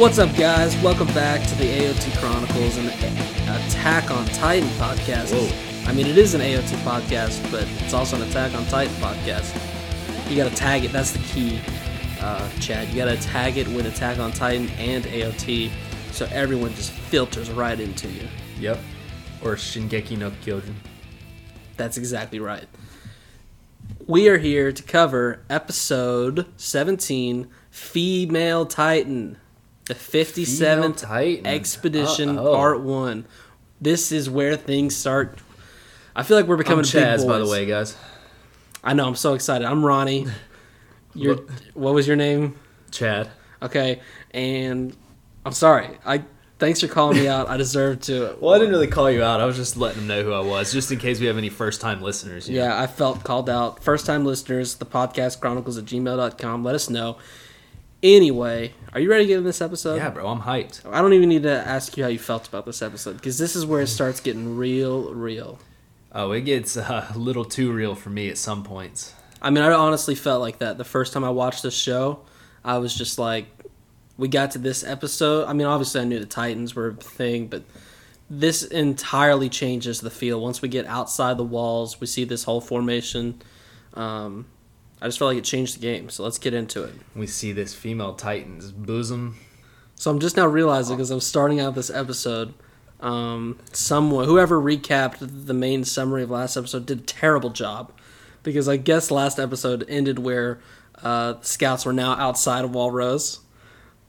What's up, guys? Welcome back to the AOT Chronicles and Attack on Titan podcast. Whoa. I mean, it is an AOT podcast, but it's also an Attack on Titan podcast. You gotta tag it. That's the key, uh, Chad. You gotta tag it with Attack on Titan and AOT, so everyone just filters right into you. Yep. Or Shingeki no Kyojin. That's exactly right. We are here to cover episode 17, Female Titan, the 57th Titan. Expedition Uh-oh. Part 1. This is where things start. I feel like we're I'm becoming big Chaz, by the way, guys. I know, I'm so excited. I'm Ronnie. You're, what was your name? Chad. Okay, and I'm sorry. I Thanks for calling me out. I deserve to. Well, I didn't really call you out. I was just letting them know who I was, just in case we have any first time listeners. you know? Yeah, I felt called out. First time listeners, the podcast chronicles at gmail.com. Let us know. Anyway, are you ready to get in this episode? Yeah, bro. I'm hyped. I don't even need to ask you how you felt about this episode because this is where it starts getting real, real. Oh, it gets uh, a little too real for me at some points. I mean, I honestly felt like that the first time I watched this show. I was just like, we got to this episode. I mean, obviously, I knew the Titans were a thing, but this entirely changes the feel. Once we get outside the walls, we see this whole formation. Um, I just felt like it changed the game. So let's get into it. We see this female Titan's bosom. So I'm just now realizing because I'm starting out this episode. Um, someone, whoever recapped the main summary of last episode, did a terrible job because I guess last episode ended where uh, scouts were now outside of Wall Rose.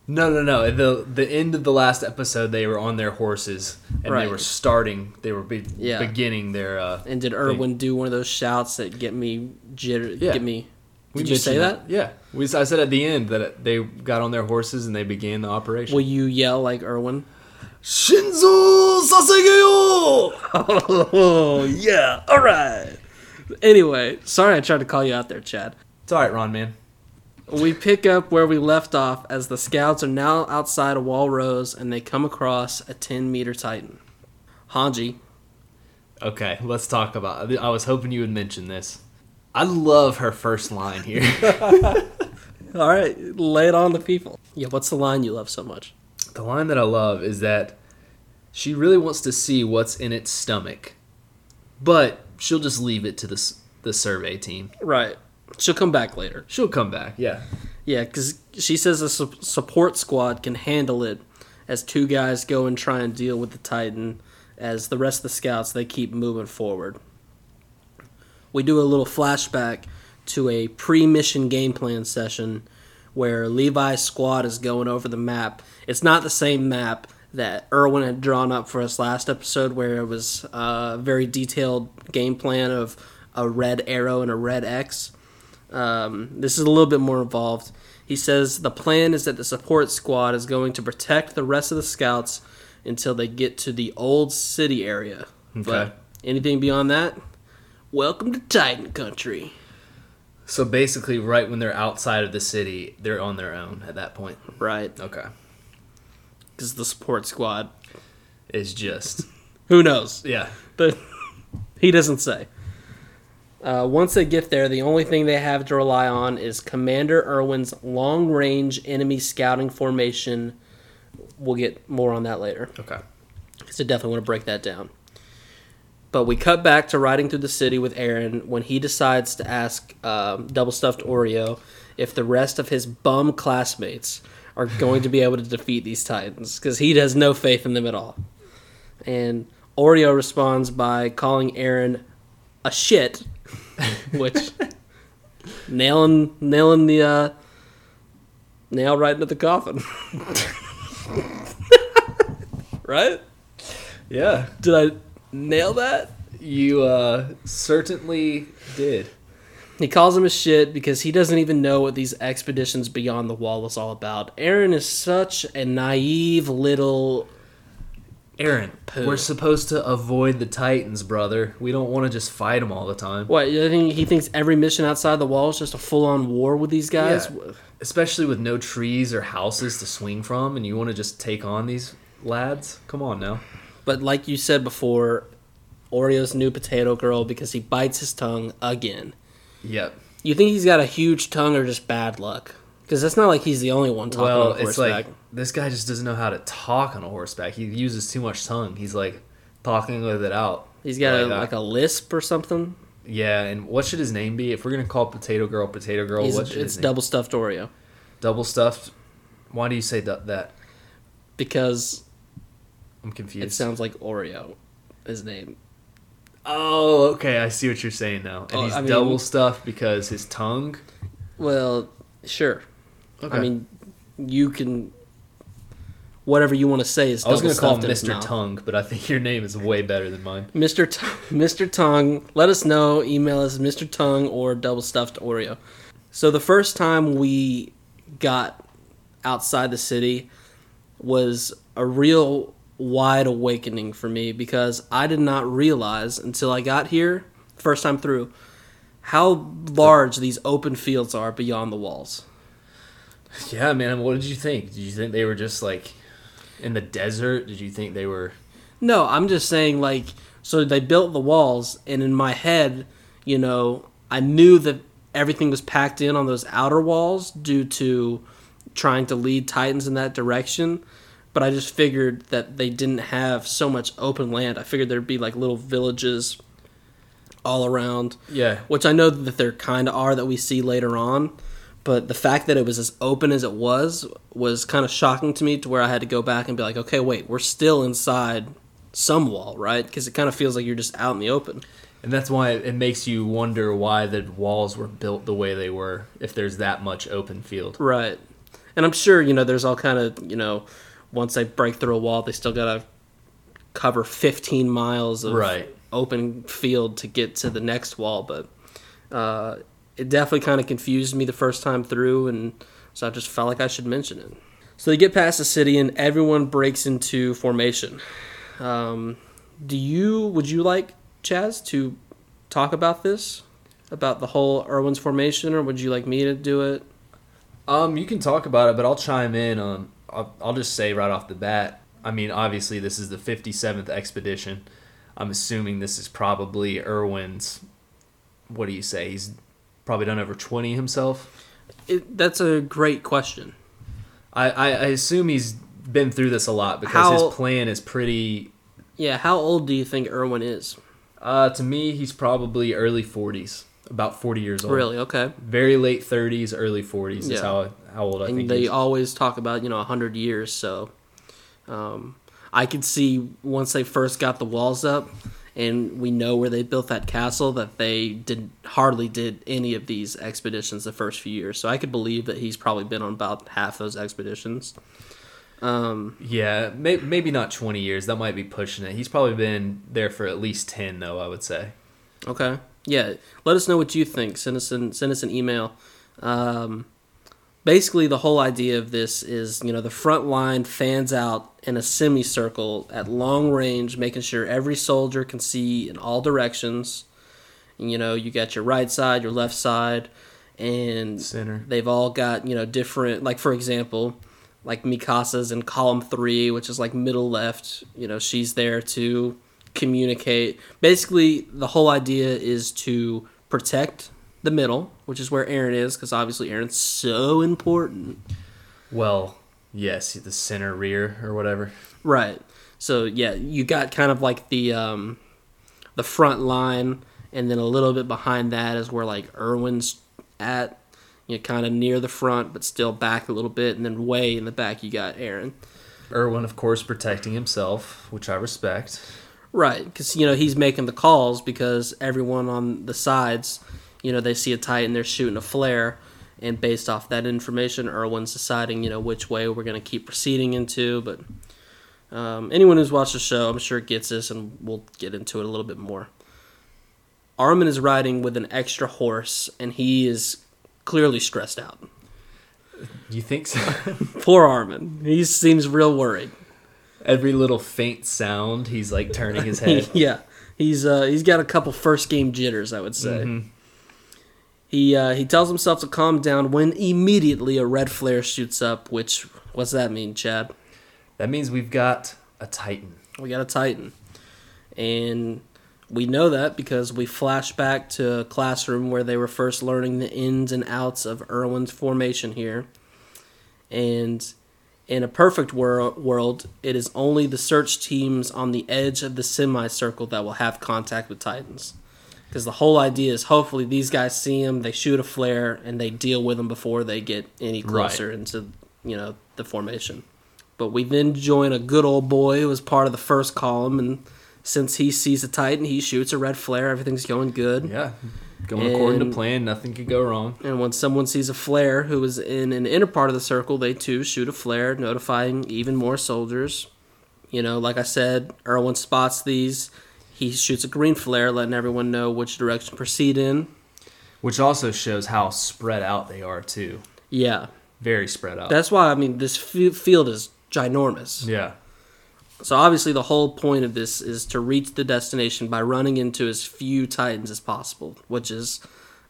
No, no, no. The the end of the last episode, they were on their horses and Right. they were starting. They were be- Yeah. beginning their. Uh, And did Erwin do one of those shouts that get me jitter? Yeah. Get me. We Did you say mentioned that? Yeah. We, I said at the end that they got on their horses and they began the operation. Will you yell like Erwin? Shinzo Sasegeyo! Oh yeah! All right. Anyway, sorry I tried to call you out there, Chad. It's all right, Ron, man. We pick up where we left off as the scouts are now outside of Wall Rose and they come across a 10 meter Titan. Hanji, Okay, let's talk about. I was hoping you would mention this. I love her first line here. all right, lay it on the people. Yeah, what's the line you love so much? the line that I love is that she really wants to see what's in its stomach, but she'll just leave it to the the survey team. Right. She'll come back later. She'll come back. Yeah. Yeah, because she says a su- support squad can handle it as two guys go and try and deal with the Titan as the rest of the scouts they keep moving forward. We do a little flashback to a pre-mission game plan session where Levi's squad is going over the map. It's not the same map that Erwin had drawn up for us last episode where it was a very detailed game plan of a red arrow and a red X. Um, this is a little bit more involved. He says the plan is that the support squad is going to protect the rest of the scouts until they get to the old city area. Okay. But anything beyond that, welcome to Titan Country. So basically, right when they're outside of the city, they're on their own at that point. Right. Okay. Because the support squad. is just Who knows? yeah. But he doesn't say. Uh, once they get there, the only thing they have to rely on is Commander Erwin's long range enemy scouting formation. We'll get more on that later. Okay. Because I definitely want to break that down. But we cut back to riding through the city with Eren when he decides to ask um, Double Stuffed Oreo if the rest of his bum classmates are going to be able to defeat these Titans because he has no faith in them at all. And Oreo responds by calling Eren a shit, which nailing nailing the uh, nail right into the coffin. right? Yeah. Did I nail that? You uh certainly did. He calls him a shit because he doesn't even know what these expeditions beyond the wall is all about. Eren is such a naive little. Eren, Poo. we're supposed to avoid the Titans, brother. We don't want to just fight them all the time. What? I think he thinks every mission outside the wall is just a full on war with these guys? Yeah. Especially with no trees or houses to swing from, and you want to just take on these lads? Come on now. But like you said before, Oreo's new potato girl because he bites his tongue again. Yep. You think he's got a huge tongue or just bad luck? Because that's not like he's the only one talking well, on it's like this guy just doesn't know how to talk on a horseback. He uses too much tongue. He's like talking with it out. he's got a, like that. like a lisp or something. Yeah, and what should his name be? If we're gonna call Potato Girl Potato Girl, He's, what should it's double stuffed Oreo double stuffed. Why do you say? That because I'm confused. it sounds like Oreo. His name. oh, okay. I see what you're saying now. And Oh, he's I mean- double stuffed because his tongue. Well, sure. Okay. I mean, you can. Whatever you want to say is. I was gonna call him stuffed in his Mr. Tongue, but I think your name is way better than mine. Mr. T- Mr. Tongue, let us know. Email us Mr. Tongue or double stuffed Oreo. So the first time we got outside the city was a real wide awakening for me because I did not realize until I got here, first time through, how large these open fields are beyond the walls. Yeah, man. What did you think? Did you think they were just like in the desert? Did you think they were? No, I'm just saying like so they built the walls and in my head, you know, I knew that everything was packed in on those outer walls due to trying to lead Titans in that direction, but I just figured that they didn't have so much open land. I figured there'd be like little villages all around, Yeah. which I know that there kind of are that we see later on. But the fact that it was as open as it was was kind of shocking to me to where I had to go back and be like, okay, wait, we're still inside some wall, right? Because it kind of feels like you're just out in the open. And that's why it makes you wonder why the walls were built the way they were. If there's that much open field. Right. And I'm sure, you know, there's all kind of, you know, once they break through a wall, they still got to cover 15 miles of Right. open field to get to the next wall. But uh, it definitely kind of confused me the first time through, and so I just felt like I should mention it. So they get past the city, and everyone breaks into formation. Um, do you, would you like, Chaz, to talk about this? About the whole Erwin's formation, or would you like me to do it? Um, you can talk about it, but I'll chime in on. I'll, I'll just say right off the bat. I mean, obviously, this is the 57th expedition. I'm assuming this is probably Erwin's. What do you say? He's probably done over 20 himself. It, that's a great question. I, I, I assume he's been through this a lot because How- his plan is pretty. Yeah, how old do you think Irwin is? Uh, to me, he's probably early 40s, about 40 years old. Really? Okay. Very late 30s, early 40s is Yeah. how how old I and think they he always talk about you know 100 years so um, i could see once they first got the walls up and we know where they built that castle that they did hardly did any of these expeditions the first few years so i could believe that he's probably been on about half those expeditions um, Yeah, may, maybe not 20 years. That might be pushing it. He's probably been there for at least 10, though, I would say. Okay. Yeah. Let us know what you think. Send us an send us an email. Um, basically, the whole idea of this is you know the front line fans out in a semicircle at long range, making sure every soldier can see in all directions. And, you know, you got your right side, your left side, and Center. they've all got you know different. Like for example, like Mikasa's in column three, which is like middle left. You know, she's there to communicate. Basically, the whole idea is to protect the middle, which is where Eren is, because obviously Eren's so important. Well, yes, the center rear or whatever. Right. So yeah, you got kind of like the um, the front line, and then a little bit behind that is where like Erwin's at. You know, kind of near the front, but still back a little bit, and then way in the back you got Eren. Irwin, of course, protecting himself, which I respect. Right, because you know he's making the calls because everyone on the sides, you know, they see a Titan, they're shooting a flare, and based off that information, Erwin's deciding, you know, which way we're going to keep proceeding into. But um, anyone who's watched the show, I'm sure gets this, and we'll get into it a little bit more. Armin is riding with an extra horse, and he is clearly stressed out. You think so? Poor Armin, he seems real worried. Every little faint sound, he's like turning his head. yeah, he's uh, he's got a couple first game jitters, I would say. Mhm. He uh, he tells himself to calm down when immediately a red flare shoots up. Which what's that mean, Chad? That means we've got a Titan. We got a Titan, and we know that because we flash back to a classroom where they were first learning the ins and outs of Erwin's formation here. And in a perfect wor- world, it is only the search teams on the edge of the semicircle that will have contact with Titans. Because the whole idea is hopefully these guys see them, they shoot a flare, and they deal with them before they get any closer Right. into you know the formation. But we then join a good old boy who was part of the first column, and since he sees a Titan, he shoots a red flare. Everything's going good. Yeah. Going according to plan, nothing could go wrong. And when someone sees a flare who is in an inner part of the circle, they too shoot a flare, notifying even more soldiers. You know, like I said, Erwin spots these. He shoots a green flare, letting everyone know which direction to proceed in. Which also shows how spread out they are too. Yeah, Very spread out. that's why I mean this f- field is ginormous. yeah. So obviously, the whole point of this is to reach the destination by running into as few titans as possible, which is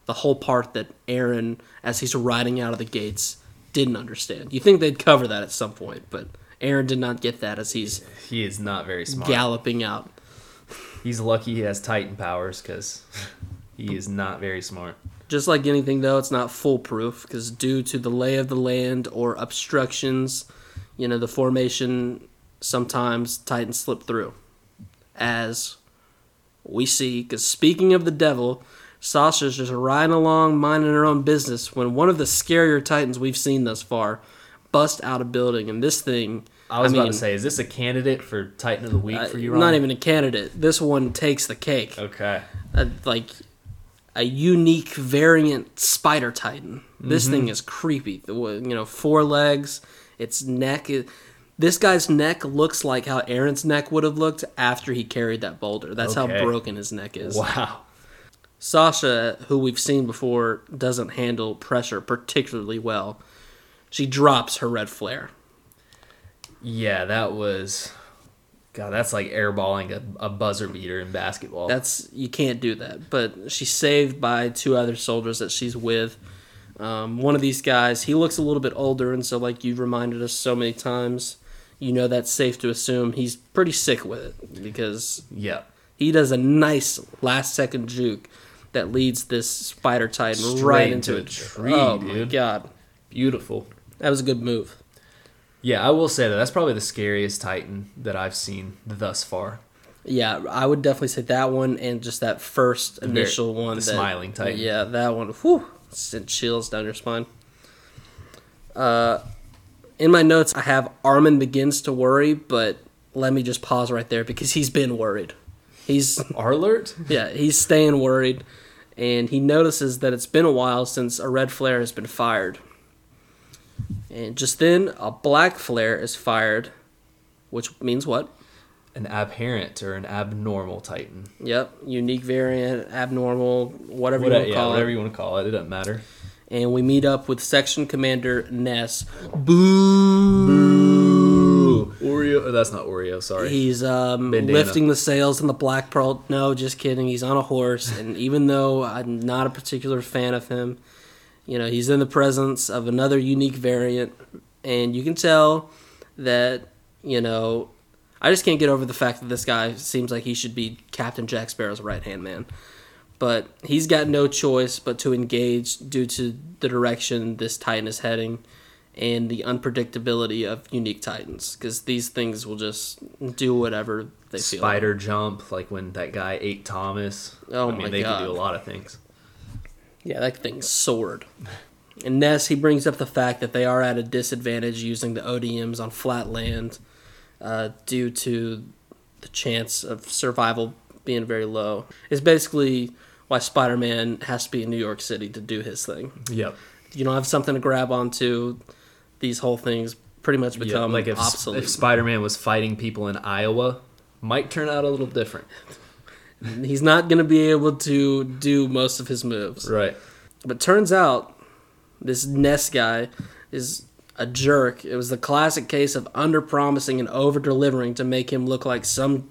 the whole part that Eren, as he's riding out of the gates, didn't understand. You think they'd cover that at some point, but Eren did not get that as he's He is not very smart. galloping out. He's lucky he has Titan powers because he is not very smart. Just like anything, though, it's not foolproof because due to the lay of the land or obstructions, you know, the formation sometimes Titans slip through. As we see, because speaking of the devil, Sasha's just riding along, minding her own business when one of the scarier Titans we've seen thus far bust out a building, and this thing. I was I about to say, is this a candidate for Titan of the Week uh, for you, Ron? not even a candidate. This one takes the cake. Okay. a, like a unique variant spider titan. This thing is creepy. The you know four legs. Its neck. Is, this guy's neck looks like how Eren's neck would have looked after he carried that boulder. That's Okay. how broken his neck is. Wow. Sasha, who we've seen before, doesn't handle pressure particularly well. She drops her red flare. Yeah, that was. God, that's like airballing a, a buzzer beater in basketball. That's you can't do that. But she's saved by two other soldiers that she's with. Um, one of these guys, he looks a little bit older, and so like you've reminded us so many times, you know that's safe to assume he's pretty sick with it because yeah. he does a nice last second juke that leads this spider titan Straight right into into a tree. Oh my god, Beautiful. that was a good move. Yeah, I will say that that's probably the scariest Titan that I've seen thus far. Yeah, I would definitely say that one and just that first very- initial one. the that- smiling Titan. Yeah, that one. Whew, sent chills down your spine. Uh, in my notes, I have Armin begins to worry, but let me just pause right there because he's been worried. He's Arlert? yeah, he's staying worried, and he notices that it's been a while since a red flare has been fired. And just then, a black flare is fired, which means what? An aberrant or an abnormal Titan. Yep, unique variant, abnormal, whatever What, you want to yeah, call whatever it. you want to call it. It doesn't matter. And we meet up with Section Commander Ness. Boo! Oreo. That's not Oreo. Sorry. He's um, Bandana. lifting the sails in the Black Pearl. No, just kidding. He's on a horse, and even though I'm not a particular fan of him, you know, he's in the presence of another unique variant, and you can tell that you know. I just can't get over the fact that this guy seems like he should be Captain Jack Sparrow's right hand man. But he's got no choice but to engage due to the direction this Titan is heading and the unpredictability of unique Titans. Because these things will just do whatever they feel. like. Spider jump, like when that guy ate Thomas. Oh I mean, my they God. can do a lot of things. Yeah, that thing's soared. And Ness, he brings up the fact that they are at a disadvantage using the ODMs on flat land uh, due to the chance of survival being very low. It's basically why Spider Man has to be in New York City to do his thing. Yep. You don't have something to grab onto, these whole things pretty much become like if, obsolete. if Spider-Man was fighting people in Iowa, might turn out a little different. He's not going to be able to do most of his moves. Right. But turns out this Ness guy is a jerk. It was the classic case of under promising and over delivering to make him look like some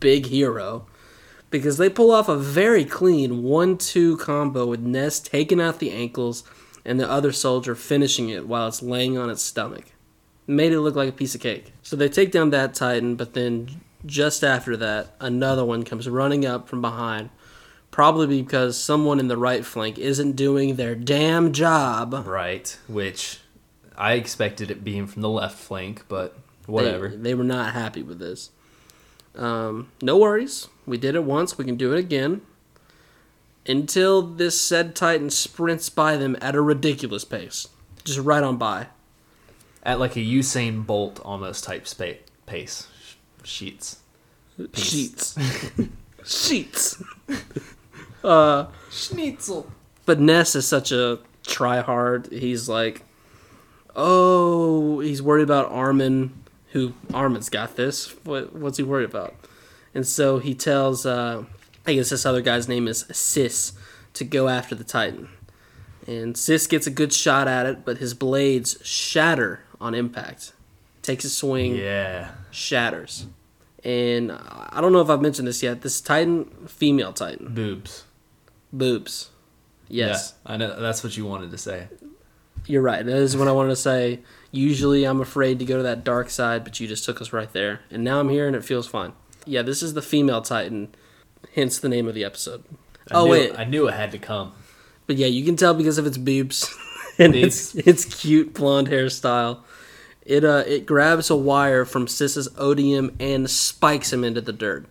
big hero. Because they pull off a very clean 1 2 combo with Ness taking out the ankles and the other soldier finishing it while it's laying on its stomach. Made it look like a piece of cake. So they take down that Titan, but then just after that, another one comes running up from behind probably because someone in the right flank isn't doing their damn job. Right. Which I expected it being from the left flank, but whatever. They, they were not happy with this. Um, no worries. We did it once. We can do it again. Until this said Titan sprints by them at a ridiculous pace. Just right on by. At like a Usain Bolt almost type spa- pace. Sheets. Peace. Sheets. Sheets. uh, Schnitzel. but Ness is such a tryhard. He's like, oh, he's worried about Armin, who Armin's got this. What, what's he worried about? And so he tells, uh, I guess this other guy's name is Sis, to go after the Titan. And Sis gets a good shot at it, but his blades shatter on impact. Takes a swing, Yeah. shatters. And I don't know if I've mentioned this yet. This Titan, female Titan, Boobs. boobs. Yes. Yeah, I know that's what you wanted to say. You're right. That is what I wanted to say. Usually I'm afraid to go to that dark side, but you just took us right there. And now I'm here and it feels fine. Yeah, this is the female Titan, hence the name of the episode. I oh, knew, wait. I knew it had to come. But yeah, you can tell because of its boobs and its, its cute blonde hairstyle. It, uh, it grabs a wire from Sis's ODM and spikes him into the dirt.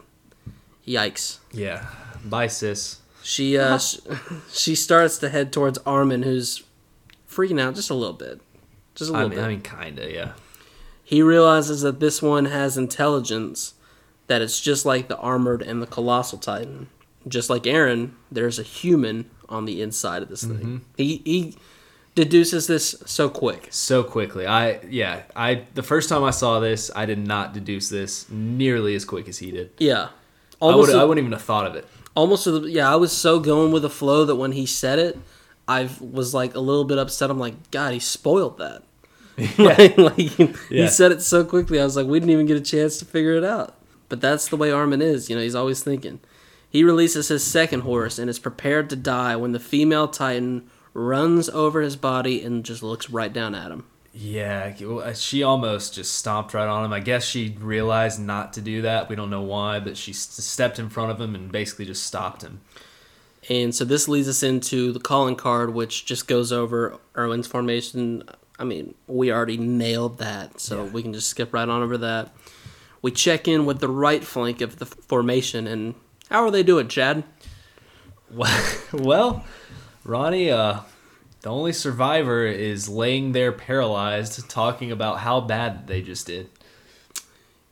Yikes. Yeah. Bye, sis. She, uh, sh- she starts to head towards Armin, who's freaking out just a little bit. Just a I little mean, bit. I mean, kinda, yeah. He realizes that this one has intelligence, that it's just like the armored and the colossal titan. Just like Eren, there's a human on the inside of this Mm-hmm. thing. He he deduces this so quick. So quickly. I yeah. I the first time I saw this, I did not deduce this nearly as quick as he did. Yeah, I almost would to- I wouldn't even have thought of it. almost the, yeah. I was so going with the flow that when he said it, I was like a little bit upset. I'm like, God, he spoiled that. like, like, he said it so quickly. I was like, we didn't even get a chance to figure it out. But that's the way Armin is. You know, he's always thinking. He releases his second horse and is prepared to die when the female Titan runs over his body and just looks right down at him. Yeah, uh, she almost just stomped right on him. I guess she realized not to do that. We don't know why, but she stepped in front of him and basically just stopped him. And so this leads us into the calling card, which just goes over Erwin's formation. I mean, we already nailed that, so Yeah. we can just skip right on over that. We check in with the right flank of the formation, and how are they doing, Chad? Well, Ronnie, uh, the only survivor is laying there paralyzed, talking about how bad they just did.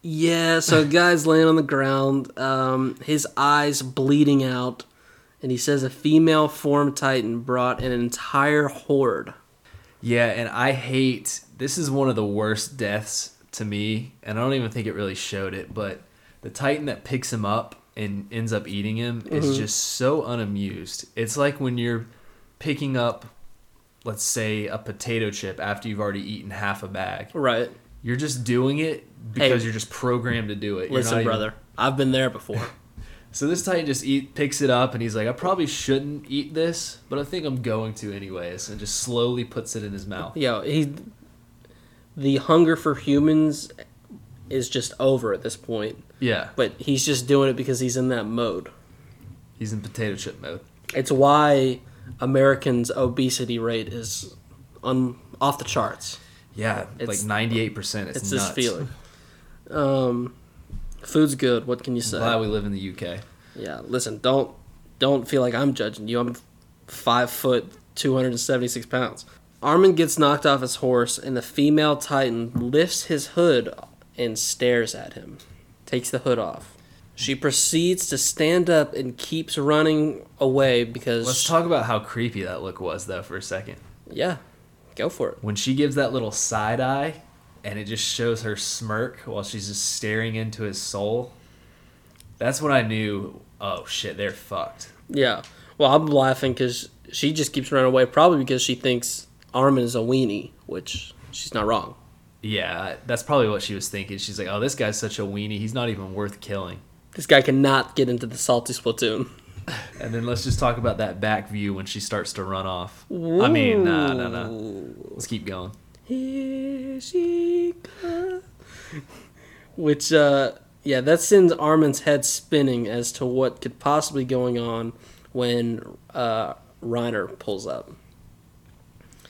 Yeah, so guy's laying on the ground, um, his eyes bleeding out, and he says a female form titan brought an entire horde. Yeah, and I hate this is one of the worst deaths to me, and I don't even think it really showed it, but the Titan that picks him up and ends up eating him is just so unamused. It's like when you're picking up let's say a potato chip after you've already eaten half a bag. Right. You're just doing it because Hey, you're just programmed to do it. You're Listen, not even- brother, I've been there before. So this Titan just eat picks it up and he's like, I probably shouldn't eat this, but I think I'm going to anyways, and just slowly puts it in his mouth. Yeah, he, the hunger for humans is just over at this point. Yeah, But he's just doing it because he's in that mode. he's in potato chip mode. It's why Americans' obesity rate is un, off the charts. Yeah, It's- like ninety eight percent. It's, It's nuts. this feeling. Um, food's good. What can you say? Glad we live in the UK. Yeah, listen, don't don't feel like I'm judging you. I'm five foot, two hundred and seventy six pounds. Armin gets knocked off his horse, and the female Titan lifts his hood and stares at him. Takes the hood off. She proceeds to stand up and keeps running away because Let's talk about how creepy that look was, though, for a second. yeah, go for it. When she gives that little side eye, and it just shows her smirk while she's just staring into his soul. That's when I knew. Oh shit, they're fucked. Yeah. Well, I'm laughing because she just keeps running away, probably because she thinks Armin is a weenie, which she's not wrong. Yeah, that's probably what she was thinking. She's like, "Oh, this guy's such a weenie. He's not even worth killing." This guy cannot get into the Salty Spitoon. And then let's just talk about that back view when she starts to run off. I mean, nah, nah, nah. Let's keep going. Here she comes. Which, uh, yeah, that sends Armin's head spinning as to what could possibly be going on when uh, Reiner pulls up.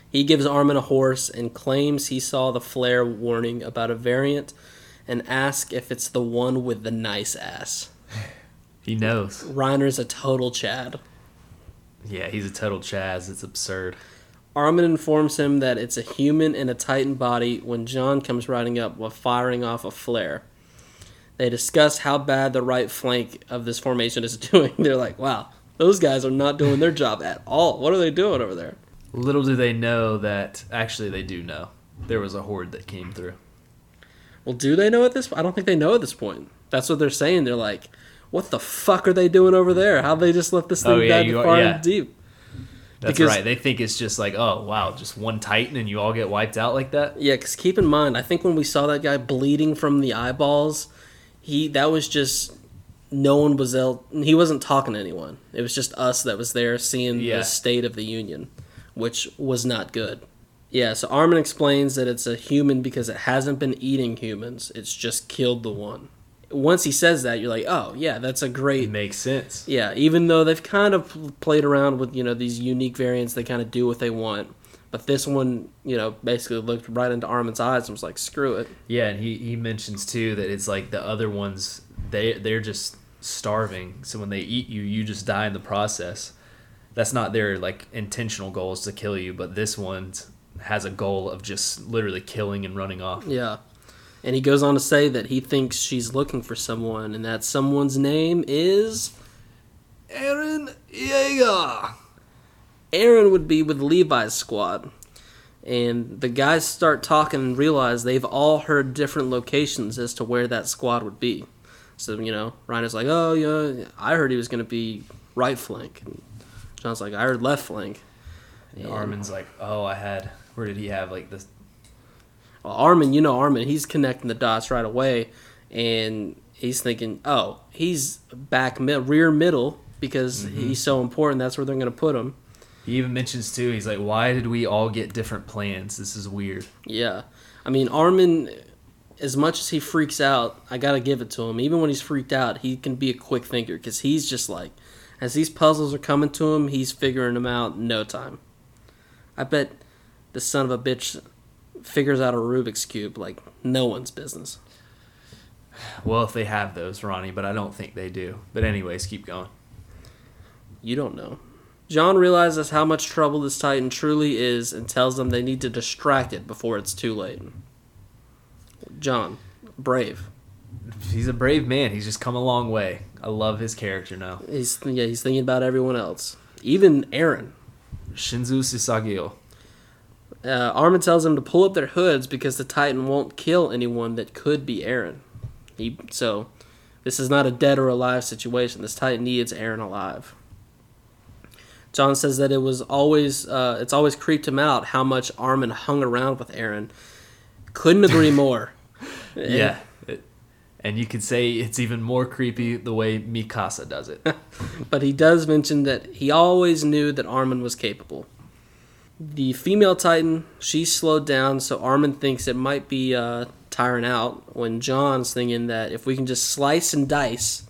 He gives Armin a horse and claims he saw the flare warning about a variant and ask if it's the one with the nice ass. He knows. Reiner's a total Chad. Yeah, he's a total Chaz. It's absurd. Armin informs him that it's a human in a Titan body when John comes riding up while firing off a flare. They discuss how bad the right flank of this formation is doing. They're like, wow, those guys are not doing their job at all. What are they doing over there? Little do they know that actually they do know. There was a horde that came through. Well, do they know at this? I don't think they know at this point. That's what they're saying. They're like, "What the fuck are they doing over there? How they just let this oh, thing Oh, yeah, dive far yeah. and deep?" That's Because- right. They think it's just like, oh wow, just one Titan and you all get wiped out like that. Yeah, because keep in mind, I think when we saw that guy bleeding from the eyeballs, he that was just no one was el- he wasn't talking to anyone. It was just us that was there seeing Yeah. the state of the union, which was not good. Yeah, so Armin explains that it's a human because it hasn't been eating humans. It's just killed the one. Once he says that, you're like, "Oh, yeah, that's a great It makes sense. Yeah, even though they've kind of played around with you know these unique variants, they kind of do what they want. But this one, you know, basically looked right into Armin's eyes and was like, "Screw it." Yeah, and he, he mentions too that it's like the other ones they they're just starving. So when they eat you, you just die in the process. That's not their like intentional goal is to kill you, but this one has a goal of just literally killing and running off. Yeah, and he goes on to say that he thinks she's looking for someone, and that someone's name is Eren Yeager. Eren. Would be with Levi's squad. And the guys start talking and realize they've all heard different locations as to where that squad would be. So, you know, Reiner is like, oh, yeah, I heard he was going to be right flank. And John's like, I heard left flank. And Armin's like, oh, I had. Where did he have like this? Well, Armin, you know Armin, he's connecting the dots right away, and he's thinking, oh, he's back mid, rear middle because mm-hmm. he's so important. That's where they're going to put him. He even mentions too. He's like, why did we all get different plans? This is weird. Yeah, I mean Armin, as much as he freaks out, I got to give it to him. Even when he's freaked out, he can be a quick thinker because he's just like, as these puzzles are coming to him, he's figuring them out in no time. I bet the son of a bitch figures out a Rubik's cube like no one's business. Well, if they have those, Ronnie, but I don't think they do. But anyways, keep going. You don't know. John realizes how much trouble this Titan truly is and tells them they need to distract it before it's too late. John, brave. He's a brave man. He's just come a long way. I love his character now. He's yeah, he's thinking about everyone else, even Eren. Shinzu Sisagio. Uh, Armin tells them to pull up their hoods because the Titan won't kill anyone that could be Eren. He so this is not a dead or alive situation. This Titan needs Eren alive. John says that it was always uh, it's always creeped him out how much Armin hung around with Eren. Couldn't agree more. Yeah. It- and you could say it's even more creepy the way Mikasa does it. but he does mention that he always knew that Armin was capable. The female Titan, she slowed down, so Armin thinks it might be uh, tiring out. When John's thinking that if we can just slice and dice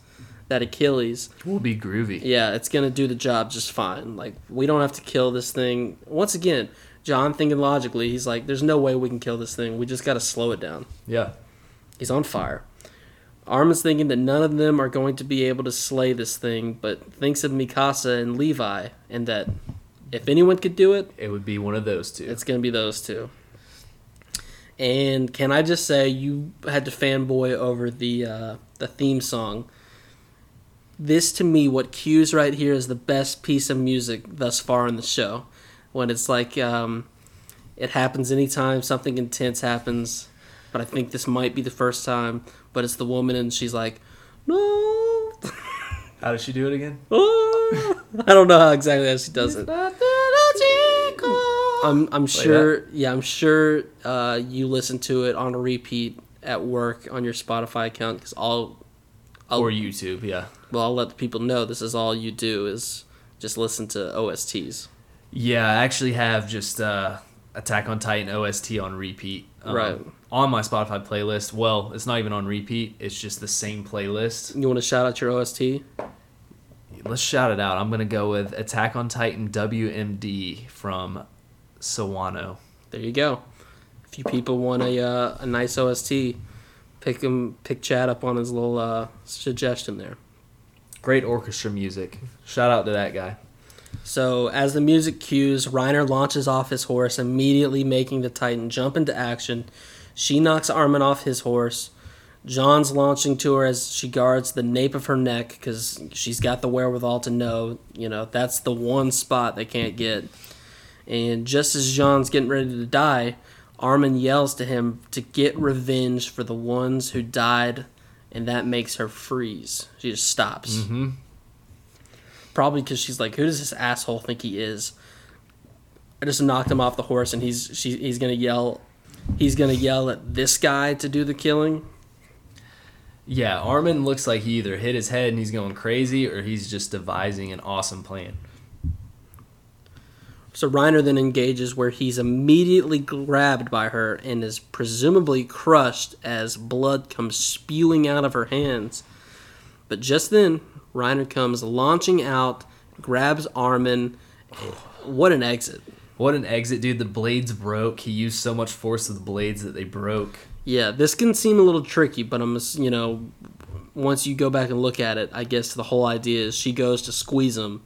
that Achilles, will be groovy. yeah, it's gonna do the job just fine. Like we don't have to kill this thing. Once again, John thinking logically, he's like, "There's no way we can kill this thing. We just got to slow it down." Yeah. He's on fire. Armin's thinking that none of them are going to be able to slay this thing, but thinks of Mikasa and Levi, and that if anyone could do it, It would be one of those two. it's going to be those two. And can I just say, you had to fanboy over the uh, the theme song. This to me, what cues right here is the best piece of music thus far in the show. When it's like, um, it happens anytime something intense happens, but I think this might be the first time. But it's the woman, and she's like, "No, How does she do it again? oh." I don't know how exactly how she does it. I'm I'm sure. Yeah, I'm sure uh, you listen to it on a repeat at work on your Spotify account because all. I'll, Or YouTube, yeah. well, I'll let the people know this is all you do is just listen to OSTs. Yeah, I actually have just uh, Attack on Titan OST on repeat. um, Right. On my Spotify playlist. Well, it's not even on repeat, it's just the same playlist. You want to shout out your OST? Let's shout it out. I'm going to go with Attack on Titan WMD from Sawano. There you go. If you people want a uh, a nice OST, pick him pick Chad up on his little uh, suggestion there. Great orchestra music. Shout out to that guy. So as the music cues, Reiner launches off his horse, immediately making the Titan jump into action. She knocks Armin off his horse. John's launching to her as she guards the nape of her neck because she's got the wherewithal to know, you know, that's the one spot they can't get. And just as John's getting ready to die, Armin yells to him to get revenge for the ones who died, and that makes her freeze. She just stops. Mm-hmm. Probably because she's like, "Who does this asshole think he is?" I just knocked him off the horse, and he's she, he's gonna yell, he's gonna yell at this guy to do the killing. Yeah, Armin looks like he either hit his head and he's going crazy, or he's just devising an awesome plan. So Reiner then engages where he's immediately grabbed by her and is presumably crushed as blood comes spewing out of her hands. But just then, Reiner comes launching out, grabs Armin. What an exit! What an exit, dude. The blades broke. He used so much force with the blades that they broke. Yeah, this can seem a little tricky, but I'm you know, once you go back and look at it, I guess the whole idea is she goes to squeeze him,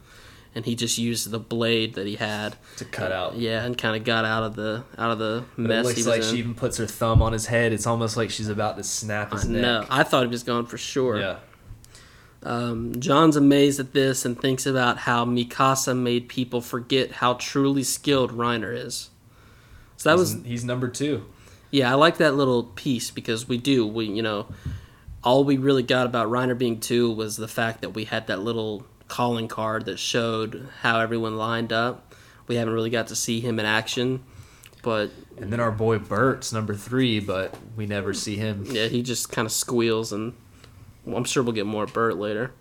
and he just used the blade that he had To cut out. Yeah, and kind of got out of the out of the it mess he looks like in. she even puts her thumb on his head. It's almost like she's about to snap his neck. No, I thought he was gone for sure. Yeah. Um, John's amazed at this and thinks about how Mikasa made people forget how truly skilled Reiner is. So that was he's, he's number two. yeah, I like that little piece because we do we you know all we really got about Reiner being two was the fact that we had that little calling card that showed how everyone lined up. We haven't really got to see him in action, but And then our boy Bert's number three, but we never see him. Yeah, he just kind of squeals, and I'm sure we'll get more Bert later.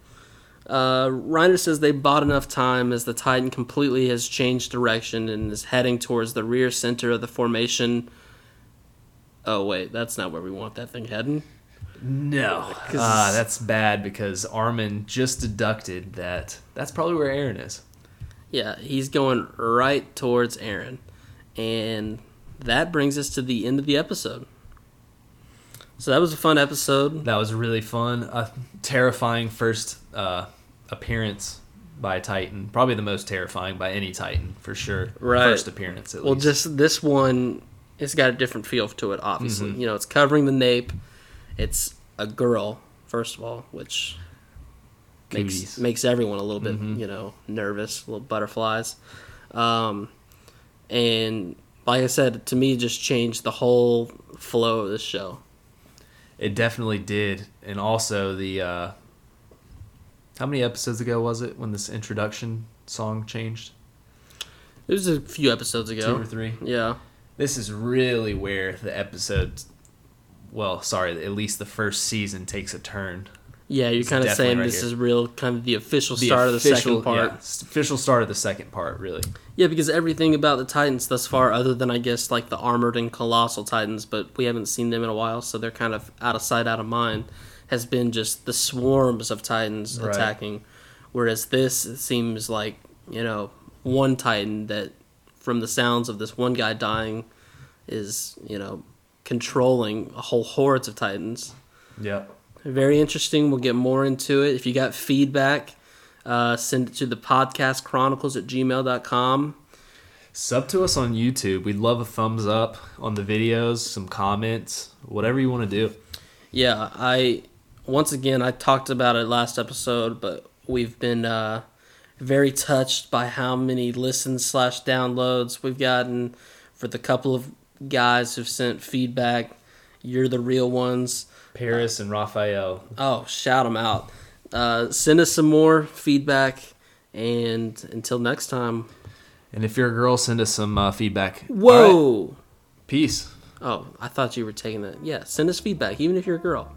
Uh, Reiner says they bought enough time as the Titan completely has changed direction and is heading towards the rear center of the formation. Oh, wait, that's not where we want that thing heading. No, Ah, that's bad because Armin just deducted that that's probably where Eren is. Yeah, he's going right towards Eren. And that brings us to the end of the episode. So that was a fun episode. That was really fun. A terrifying first uh, appearance by a Titan. Probably the most terrifying by any Titan, for sure. Right. First appearance, at Well, least. just this one, it's got a different feel to it. Obviously, Mm-hmm. you know, it's covering the nape. It's a girl, first of all, which makes Mm-hmm. makes everyone a little bit, you know, nervous, little butterflies. Um, and like I said, to me, it just changed the whole flow of the show. It definitely did. And also, the. Uh, how many episodes ago was it when this introduction song changed? It was a few episodes ago. Two or three? Yeah, This is really where the episode. Well, sorry, at least the first season takes a turn. Yeah. You're kind of saying right this here. is real, kind of the official The start of the second part. yeah, official start of the second part, really. Yeah, because everything about the Titans thus far, other than I guess like the armored and colossal Titans, but we haven't seen them in a while, so they're kind of out of sight, out of mind, has been just the swarms of Titans Right. attacking. Whereas this it seems like, you know, one Titan that, from the sounds of this one guy dying, is, you know, controlling a whole hordes of Titans. Yep. Very interesting. We'll get more into it. If you got feedback, uh, send it to the podcast chronicles at gmail.com. Sub to us on YouTube. We'd love a thumbs up on the videos, some comments, whatever you want to do. Yeah, I once again I talked about it last episode, but we've been uh, very touched by how many listens slash downloads we've gotten for the couple of guys who've sent feedback. You're the real ones. Paris and Raphael. Oh, shout them out. Uh, send us some more feedback, and until next time. And if you're a girl, send us some uh, feedback. All right. Whoa. Peace. Oh, I thought you were taking that. Yeah, send us feedback, even if you're a girl.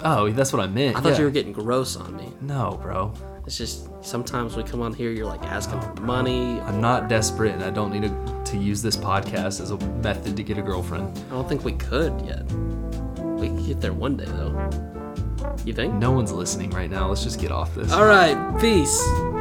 Oh, that's what I meant. I thought yeah. you were getting gross on me. No, bro. It's just sometimes we come on here, you're like asking for money. I'm not desperate and I don't need to, to use this podcast as a method to get a girlfriend. I don't think we could yet. We could get there one day though. You think? No one's listening right now. Let's just get off this. All right, peace. Are you not gonna say peace?